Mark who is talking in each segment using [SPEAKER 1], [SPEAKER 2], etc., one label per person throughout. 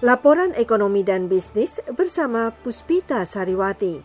[SPEAKER 1] Laporan ekonomi dan bisnis bersama Puspita Sariwati.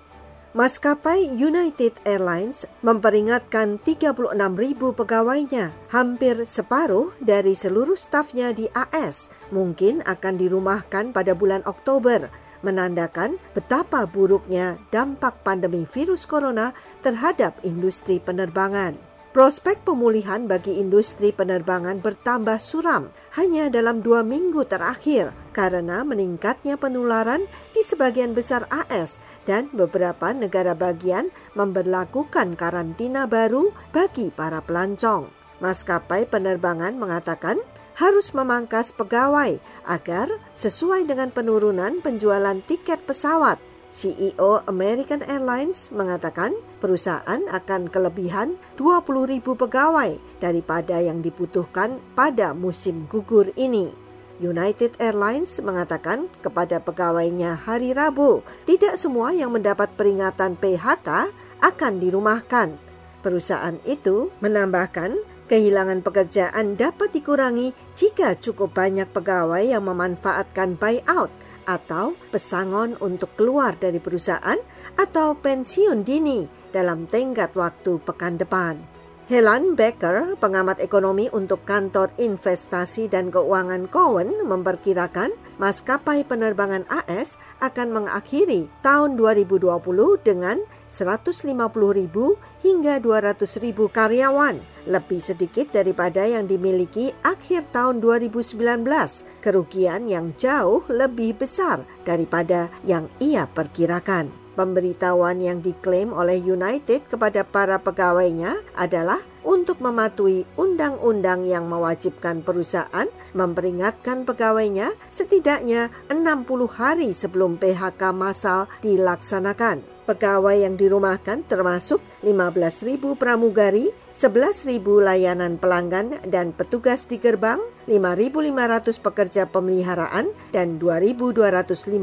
[SPEAKER 1] Maskapai United Airlines memperingatkan 36 ribu pegawainya, hampir separuh dari seluruh stafnya di AS, mungkin akan dirumahkan pada bulan Oktober, menandakan betapa buruknya dampak pandemi virus corona terhadap industri penerbangan. Prospek pemulihan bagi industri penerbangan bertambah suram hanya dalam dua minggu terakhir karena meningkatnya penularan di sebagian besar AS dan beberapa negara bagian memberlakukan karantina baru bagi para pelancong. Maskapai penerbangan mengatakan harus memangkas pegawai agar sesuai dengan penurunan penjualan tiket pesawat CEO American Airlines mengatakan perusahaan akan kelebihan 20 ribu pegawai daripada yang dibutuhkan pada musim gugur ini. United Airlines mengatakan kepada pegawainya hari Rabu, tidak semua yang mendapat peringatan PHK akan dirumahkan. Perusahaan itu menambahkan kehilangan pekerjaan dapat dikurangi jika cukup banyak pegawai yang memanfaatkan buyout atau pesangon untuk keluar dari perusahaan atau pensiun dini dalam tenggat waktu pekan depan. Helen Becker, pengamat ekonomi untuk kantor investasi dan keuangan Cowen, memperkirakan maskapai penerbangan AS akan mengakhiri tahun 2020 dengan 150 ribu hingga 200 ribu karyawan, lebih sedikit daripada yang dimiliki akhir tahun 2019, kerugian yang jauh lebih besar daripada yang ia perkirakan. Pemberitahuan yang diklaim oleh United kepada para pegawainya adalah untuk mematuhi undang-undang yang mewajibkan perusahaan memperingatkan pegawainya setidaknya 60 hari sebelum PHK massal dilaksanakan. Pegawai yang dirumahkan termasuk 15.000 pramugari, 11.000 layanan pelanggan dan petugas di gerbang, 5.500 pekerja pemeliharaan, dan 2.250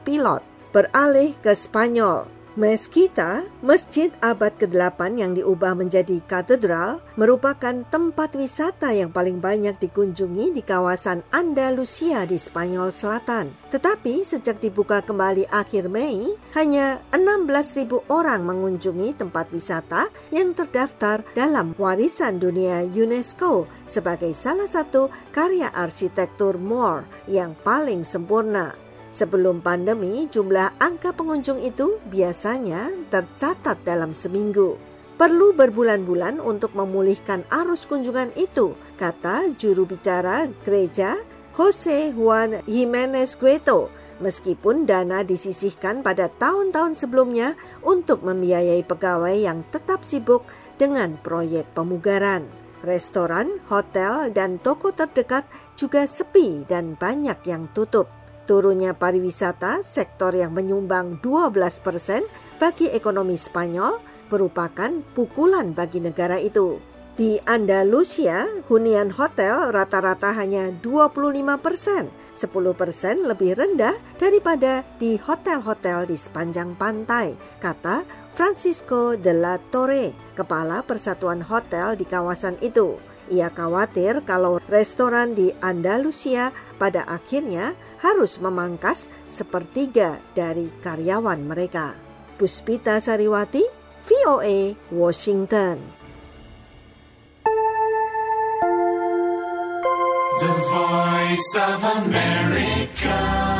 [SPEAKER 1] pilot beralih ke Spanyol. Meskita, Masjid abad ke-8 yang diubah menjadi katedral merupakan tempat wisata yang paling banyak dikunjungi di kawasan Andalusia di Spanyol Selatan. Tetapi sejak dibuka kembali akhir Mei, hanya 16.000 orang mengunjungi tempat wisata yang terdaftar dalam warisan dunia UNESCO sebagai salah satu karya arsitektur Moore yang paling sempurna. Sebelum pandemi, jumlah angka pengunjung itu biasanya tercatat dalam seminggu. Perlu berbulan-bulan untuk memulihkan arus kunjungan itu, kata juru bicara gereja Jose Juan Jimenez Gueto. Meskipun dana disisihkan pada tahun-tahun sebelumnya untuk membiayai pegawai yang tetap sibuk dengan proyek pemugaran. Restoran, hotel, dan toko terdekat juga sepi dan banyak yang tutup. Turunnya pariwisata, sektor yang menyumbang 12 persen bagi ekonomi Spanyol, merupakan pukulan bagi negara itu. Di Andalusia, hunian hotel rata-rata hanya 25 persen, 10 persen lebih rendah daripada di hotel-hotel di sepanjang pantai, kata Francisco de la Torre, kepala Persatuan Hotel di kawasan itu. Ia khawatir kalau restoran di Andalusia pada akhirnya harus memangkas sepertiga dari karyawan mereka. Puspita Sariwati, VOA, Washington. The Voice of America.